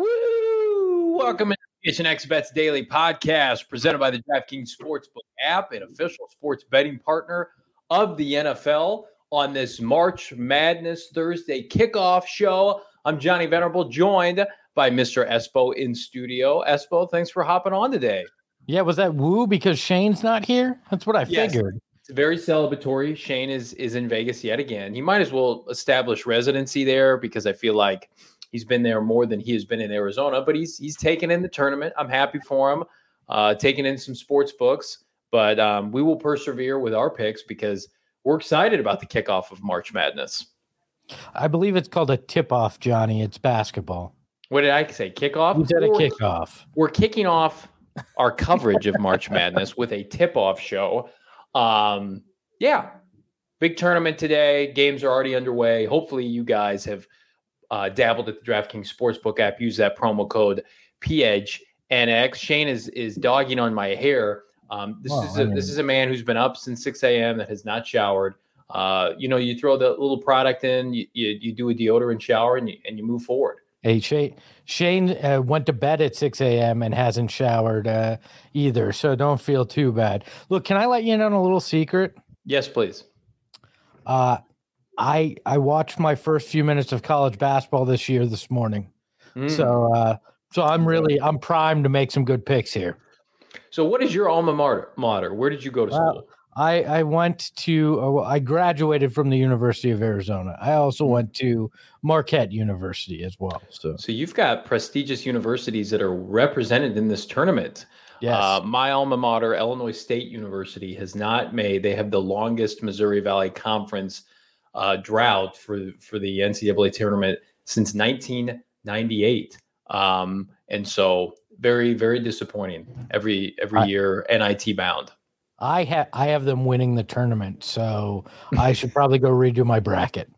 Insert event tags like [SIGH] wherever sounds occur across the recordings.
Woo! Welcome to the X Bets Daily Podcast, presented by the DraftKings Sportsbook app, an official sports betting partner of the NFL. On this March Madness Thursday kickoff show, I'm Johnny Venerable, joined by Mr. Espo in studio. Espo, thanks for hopping on today. Yeah, was that woo because Shane's not here? That's what I yes. figured. Very celebratory. Shane is is in Vegas yet again. He might as well establish residency there because I feel like he's been there more than he has been in Arizona. But he's he's taken in the tournament. I'm happy for him. Uh, taking in some sports books, but um, we will persevere with our picks because we're excited about the kickoff of March Madness. I believe it's called a tip off, Johnny. It's basketball. What did I say? Kickoff? You said a kickoff. We're kicking off our coverage of March Madness with a tip off show. Um, yeah, big tournament today. Games are already underway. Hopefully, you guys have uh, dabbled at the DraftKings Sportsbook app. Use that promo code PHNX. Shane is is dogging on my hair. Um, this is a, this is a man who's been up since 6 a.m. that has not showered. Uh, you know, you throw the little product in, you, you, you do a deodorant shower, and you, and you move forward. Hey, Shane, Shane uh, went to bed at 6 a.m. and hasn't showered uh, either. So don't feel too bad. Look, can I let you in on a little secret? Yes, please. Uh, I I watched my first few minutes of college basketball this year this morning. Mm. So uh, so I'm really I'm primed to make some good picks here. So what is your alma mater? Where did you go to school? I, I went to, uh, I graduated from the University of Arizona. I also mm-hmm. went to Marquette University as well. So, so you've got prestigious universities that are represented in this tournament. Yes. Uh, my alma mater, Illinois State University, has not made. They have the longest Missouri Valley Conference uh, drought for for the NCAA tournament since 1998. Um, and so, very very disappointing every every I, year NIT bound. I have I have them winning the tournament, so I should probably go redo my bracket.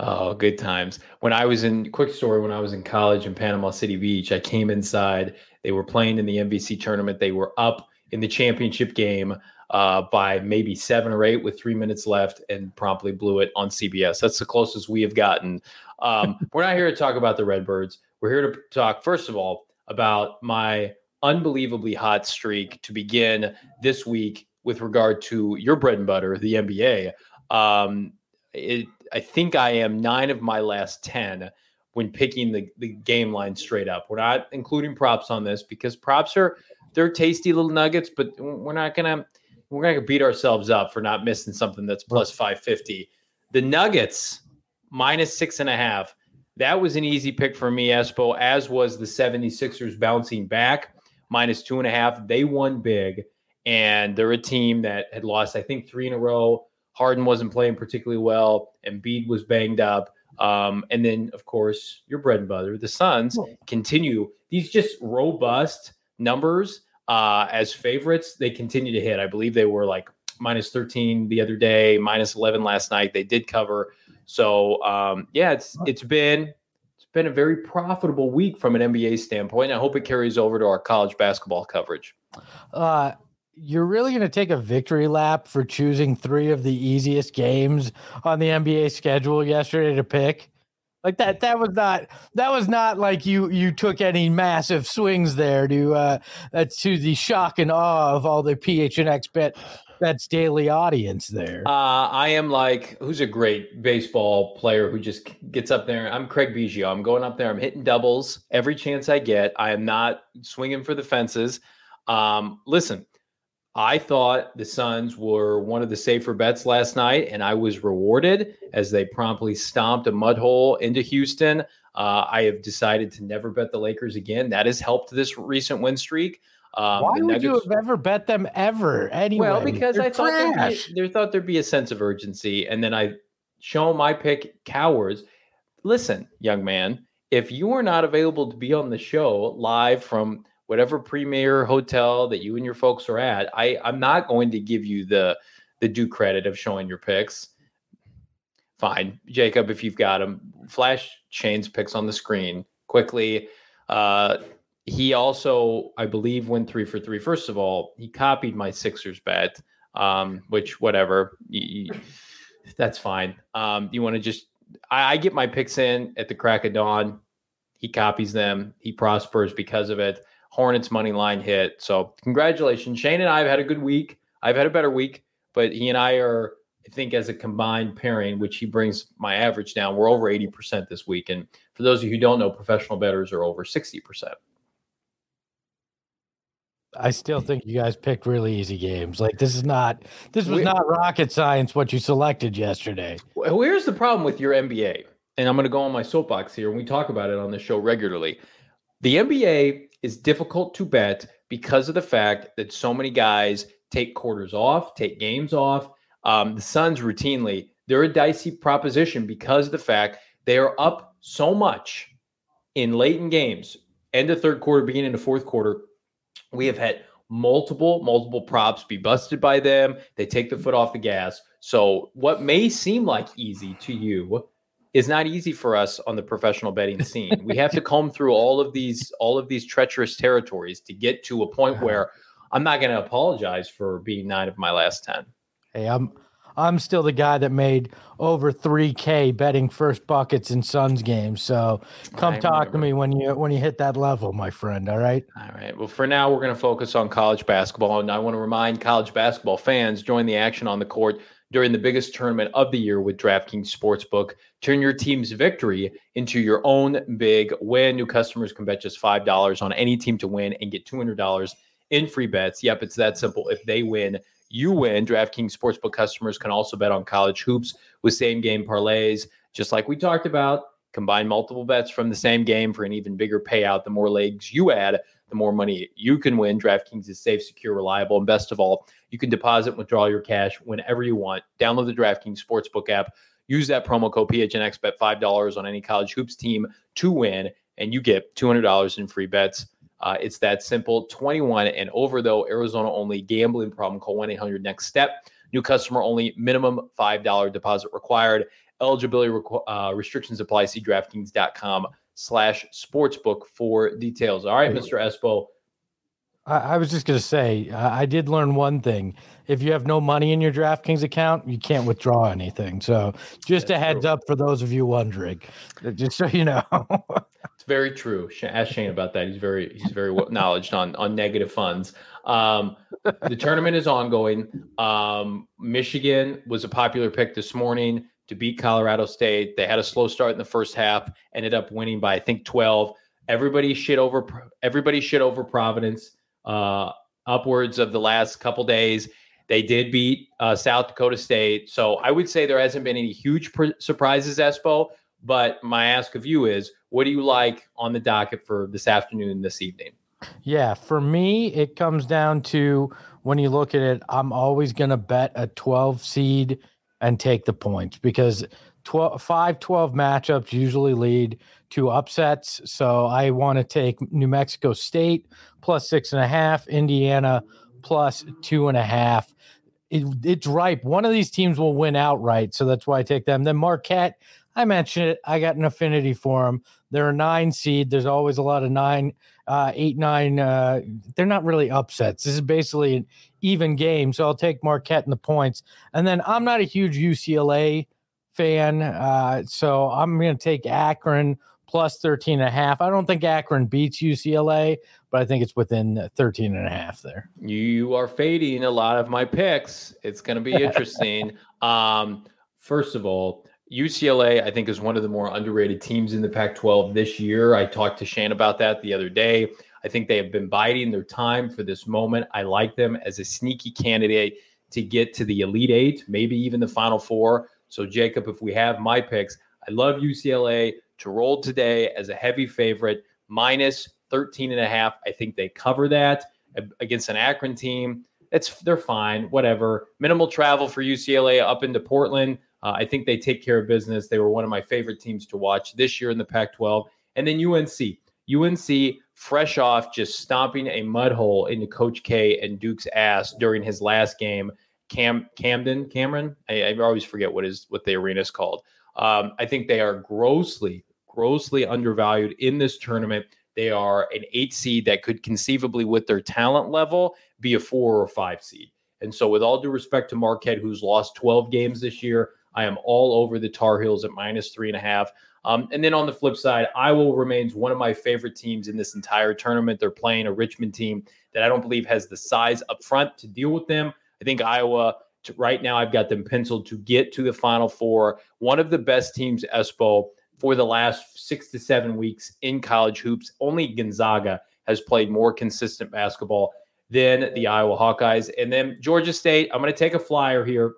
Oh, good times. When I was in quick story, when I was in college in Panama City Beach, I came inside. They were playing in the MVC tournament. They were up in the championship game uh, by maybe seven or eight with three minutes left and promptly blew it on CBS. That's the closest we have gotten. Um, we're not here to talk about the Redbirds. We're here to talk, first of all, about my unbelievably hot streak to begin this week with regard to your bread and butter, the NBA. Um, it, I think I am nine of my last 10 when picking the, the game line straight up. We're not including props on this because props are they're tasty little nuggets, but we're not gonna we're gonna beat ourselves up for not missing something that's plus 550. The Nuggets minus six and a half. That was an easy pick for me, Espo, as was the 76ers bouncing back minus two and a half. They won big, and they're a team that had lost, I think, three in a row. Harden wasn't playing particularly well, and Embiid was banged up. Um, and then, of course, your bread and butter, the Suns, continue these just robust numbers uh, as favorites. They continue to hit. I believe they were like minus 13 the other day, minus 11 last night. They did cover. So um, yeah, it's it's been been a very profitable week from an NBA standpoint. I hope it carries over to our college basketball coverage. Uh, you're really going to take a victory lap for choosing three of the easiest games on the NBA schedule yesterday to pick. Like that, that was not that was not like you you took any massive swings there to uh, to the shock and awe of all the PHNX bet that's daily audience there. Uh, I am like, who's a great baseball player who just gets up there? I'm Craig Biggio. I'm going up there. I'm hitting doubles every chance I get. I am not swinging for the fences. Um, listen, I thought the Suns were one of the safer bets last night, and I was rewarded as they promptly stomped a mud hole into Houston. Uh, I have decided to never bet the Lakers again. That has helped this recent win streak. Um, Why would Nuggets, you have ever bet them ever? Anyway, well, because They're I thought there'd be, there thought there'd be a sense of urgency, and then I show my pick cowards. Listen, young man, if you are not available to be on the show live from whatever premier hotel that you and your folks are at, I I'm not going to give you the the due credit of showing your picks. Fine, Jacob, if you've got them, flash Shane's picks on the screen quickly. Uh, he also, I believe, went three for three. First of all, he copied my Sixers bet, um, which whatever, that's fine. Um, you want to just, I, I, get my picks in at the crack of dawn. He copies them. He prospers because of it. Hornets money line hit. So congratulations. Shane and I have had a good week. I've had a better week, but he and I are, I think, as a combined pairing, which he brings my average down, we're over 80% this week. And for those of you who don't know, professional bettors are over 60%. I still think you guys picked really easy games. Like this is not this was not rocket science what you selected yesterday. Where's the problem with your NBA, and I'm going to go on my soapbox here, and we talk about it on the show regularly. The NBA is difficult to bet because of the fact that so many guys take quarters off, take games off. Um, the Suns routinely they're a dicey proposition because of the fact they are up so much in late in games, end of third quarter, beginning of fourth quarter we have had multiple, multiple props be busted by them. They take the foot off the gas. So, what may seem like easy to you is not easy for us on the professional betting scene. we have to comb through all of these, all of these treacherous territories to get to a point where I'm not going to apologize for being nine of my last 10. Hey, I'm I'm still the guy that made over 3K betting first buckets in Suns games. So come I talk remember. to me when you when you hit that level, my friend. All right. All right. Well, for now, we're going to focus on college basketball, and I want to remind college basketball fans join the action on the court during the biggest tournament of the year with DraftKings Sportsbook. Turn your team's victory into your own big win. New customers can bet just five dollars on any team to win and get two hundred dollars in free bets. Yep, it's that simple. If they win you win. DraftKings Sportsbook customers can also bet on college hoops with same game parlays, just like we talked about. Combine multiple bets from the same game for an even bigger payout. The more legs you add, the more money you can win. DraftKings is safe, secure, reliable, and best of all, you can deposit and withdraw your cash whenever you want. Download the DraftKings Sportsbook app. Use that promo code PHNX, bet $5 on any college hoops team to win, and you get $200 in free bets. Uh, it's that simple. 21 and over, though. Arizona only gambling problem. Call 1 800 next step. New customer only. Minimum $5 deposit required. Eligibility requ- uh, restrictions apply. See DraftKings.com slash sportsbook for details. All right, Mr. Espo. I, I was just going to say, I did learn one thing. If you have no money in your DraftKings account, you can't withdraw anything. So just That's a heads true. up for those of you wondering, just so you know. [LAUGHS] It's very true. Ask Shane about that. He's very he's very well knowledged on on negative funds. Um, the tournament is ongoing. Um, Michigan was a popular pick this morning to beat Colorado State. They had a slow start in the first half, ended up winning by I think twelve. Everybody shit over everybody shit over Providence. Uh, upwards of the last couple days. They did beat uh, South Dakota State. So I would say there hasn't been any huge pr- surprises, Espo. But my ask of you is what do you like on the docket for this afternoon, this evening? Yeah, for me, it comes down to when you look at it, I'm always going to bet a 12 seed and take the points because 12, 5 12 matchups usually lead to upsets. So I want to take New Mexico State plus six and a half, Indiana plus two and a half. It, it's ripe. One of these teams will win outright. So that's why I take them. Then Marquette, I mentioned it. I got an affinity for them. They're a nine seed. There's always a lot of nine, uh, eight, nine. Uh, they're not really upsets. This is basically an even game. So I'll take Marquette in the points. And then I'm not a huge UCLA fan. Uh, so I'm going to take Akron plus 13 and a half. I don't think Akron beats UCLA, but I think it's within 13 and a half there. You are fading a lot of my picks. It's going to be [LAUGHS] interesting. um, first of all, UCLA, I think, is one of the more underrated teams in the Pac 12 this year. I talked to Shane about that the other day. I think they have been biding their time for this moment. I like them as a sneaky candidate to get to the Elite Eight, maybe even the Final Four. So, Jacob, if we have my picks, I love UCLA to roll today as a heavy favorite, minus 13 and a half. I think they cover that against an Akron team. It's they're fine, whatever. Minimal travel for UCLA up into Portland. Uh, I think they take care of business. They were one of my favorite teams to watch this year in the Pac 12. And then UNC. UNC, fresh off just stomping a mud hole into Coach K and Duke's ass during his last game. Cam Camden, Cameron, I, I always forget what is what the arena is called. Um, I think they are grossly, grossly undervalued in this tournament. They are an eight seed that could conceivably, with their talent level, be a four or five seed. And so, with all due respect to Marquette, who's lost 12 games this year, I am all over the Tar Heels at minus three and a half. Um, and then on the flip side, Iowa remains one of my favorite teams in this entire tournament. They're playing a Richmond team that I don't believe has the size up front to deal with them. I think Iowa, right now, I've got them penciled to get to the Final Four. One of the best teams, Espo, for the last six to seven weeks in college hoops. Only Gonzaga has played more consistent basketball than the Iowa Hawkeyes. And then Georgia State, I'm going to take a flyer here.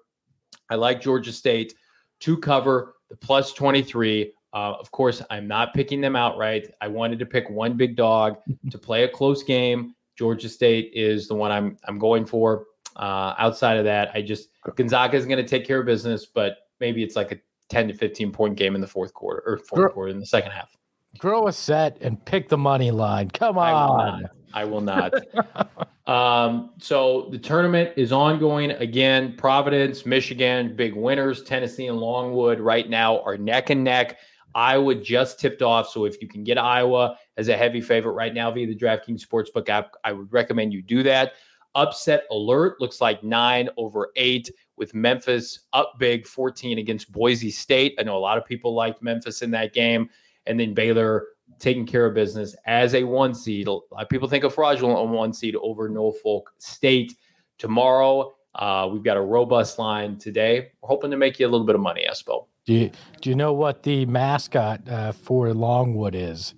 I like Georgia State to cover the plus 23. Uh, of course, I'm not picking them outright. I wanted to pick one big dog to play a close game. Georgia State is the one I'm I'm going for. Uh, outside of that, I just Gonzaga is going to take care of business, but maybe it's like a 10 to 15 point game in the fourth quarter or fourth Grow, quarter in the second half. Grow a set and pick the money line. Come on. I will not. I will not. um, so the tournament is ongoing again. Providence, Michigan, big winners. Tennessee and Longwood right now are neck and neck. Iowa just tipped off. So if you can get Iowa as a heavy favorite right now via the DraftKings Sportsbook app, I would recommend you do that. Upset alert looks like nine over eight with Memphis up big 14 against Boise State. I know a lot of people liked Memphis in that game. And then Baylor taking care of business as a one seed. A lot of people think of fraudulent on one seed over Norfolk State. Tomorrow, uh, we've got a robust line today. We're hoping to make you a little bit of money, Espo. Do you, do you know what the mascot uh, for Longwood is?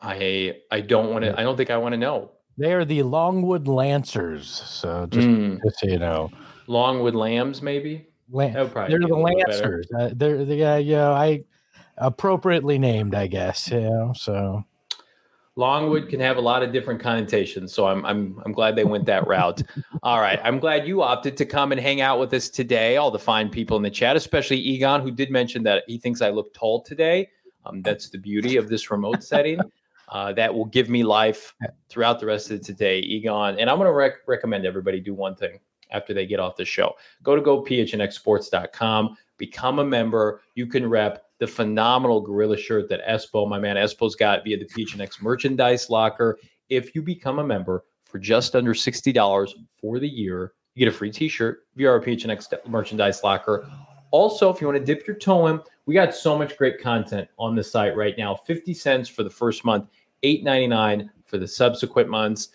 I I don't want to. I don't think I want to know. They are the Longwood Lancers. So just, mm. just so you know, Longwood Lambs, maybe. Lan- they're the Lancers. Uh, they're the uh, yeah. I appropriately named, I guess. You know, so Longwood can have a lot of different connotations, so I'm I'm I'm glad they went that route. [LAUGHS] All right, I'm glad you opted to come and hang out with us today. All the fine people in the chat, especially Egon, who did mention that he thinks I look tall today. Um, that's the beauty of this remote setting uh, that will give me life throughout the rest of today, Egon. And I'm going to rec- recommend everybody do one thing after they get off the show. Go to gophnxsports.com, become a member. You can rep the phenomenal gorilla shirt that Espo, my man Espo's got via the PHNX merchandise locker. If you become a member for just under $60 for the year, you get a free t-shirt via our PHNX merchandise locker. Also, if you want to dip your toe in, we got so much great content on the site right now. 50 cents for the first month, 8.99 for the subsequent months.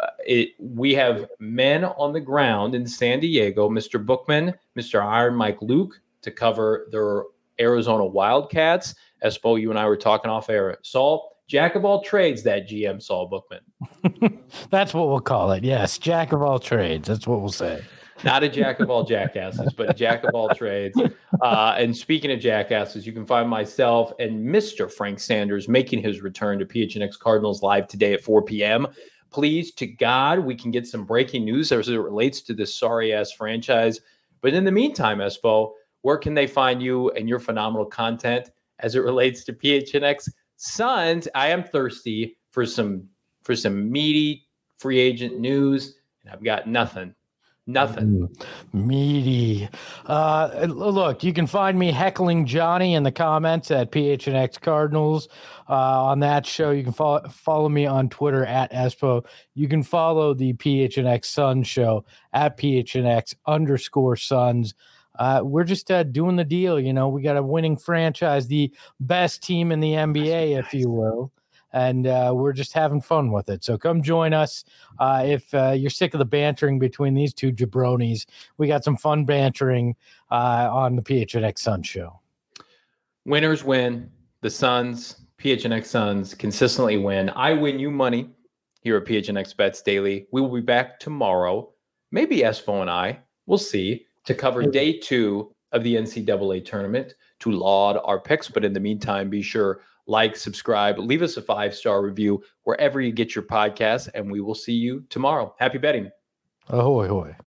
Uh, it, we have men on the ground in San Diego, Mr. Bookman, Mr. Iron Mike Luke, to cover their Arizona Wildcats. Espo, you and I were talking off air. Saul, jack of all trades, that GM Saul Bookman. [LAUGHS] That's what we'll call it. Yes, jack of all trades. That's what we'll say not a jack of all jackasses, but a jack of all trades. Uh, and speaking of jackasses, you can find myself and Mr. Frank Sanders making his return to PHNX Cardinals live today at 4 p.m. Please to God, we can get some breaking news as it relates to this sorry ass franchise. But in the meantime, Espo, where can they find you and your phenomenal content as it relates to PHNX Suns? I am thirsty for some for some meaty free agent news, and I've got nothing Nothing. Mm, meaty. Uh, look, you can find me heckling Johnny in the comments at PHNX Cardinals. Uh, on that show, you can follow follow me on Twitter at Espo. You can follow the PHNX Suns show at PHNX underscore Suns. Uh, we're just uh, doing the deal. You know, we got a winning franchise, the best team in the NBA, if you will and uh, we're just having fun with it. So come join us uh, if uh, you're sick of the bantering between these two jabronis. We got some fun bantering uh, on the PHNX Sun Show. Winners win. The Suns, PHNX Suns, consistently win. I win you money here at PHNX Bets Daily. We will be back tomorrow. Maybe Espo and I. We'll see to cover day two of the NCAA tournament to laud our picks. But in the meantime, be sure like, subscribe, leave us a five star review wherever you get your podcast, and we will see you tomorrow. Happy betting. Ahoy, hoy.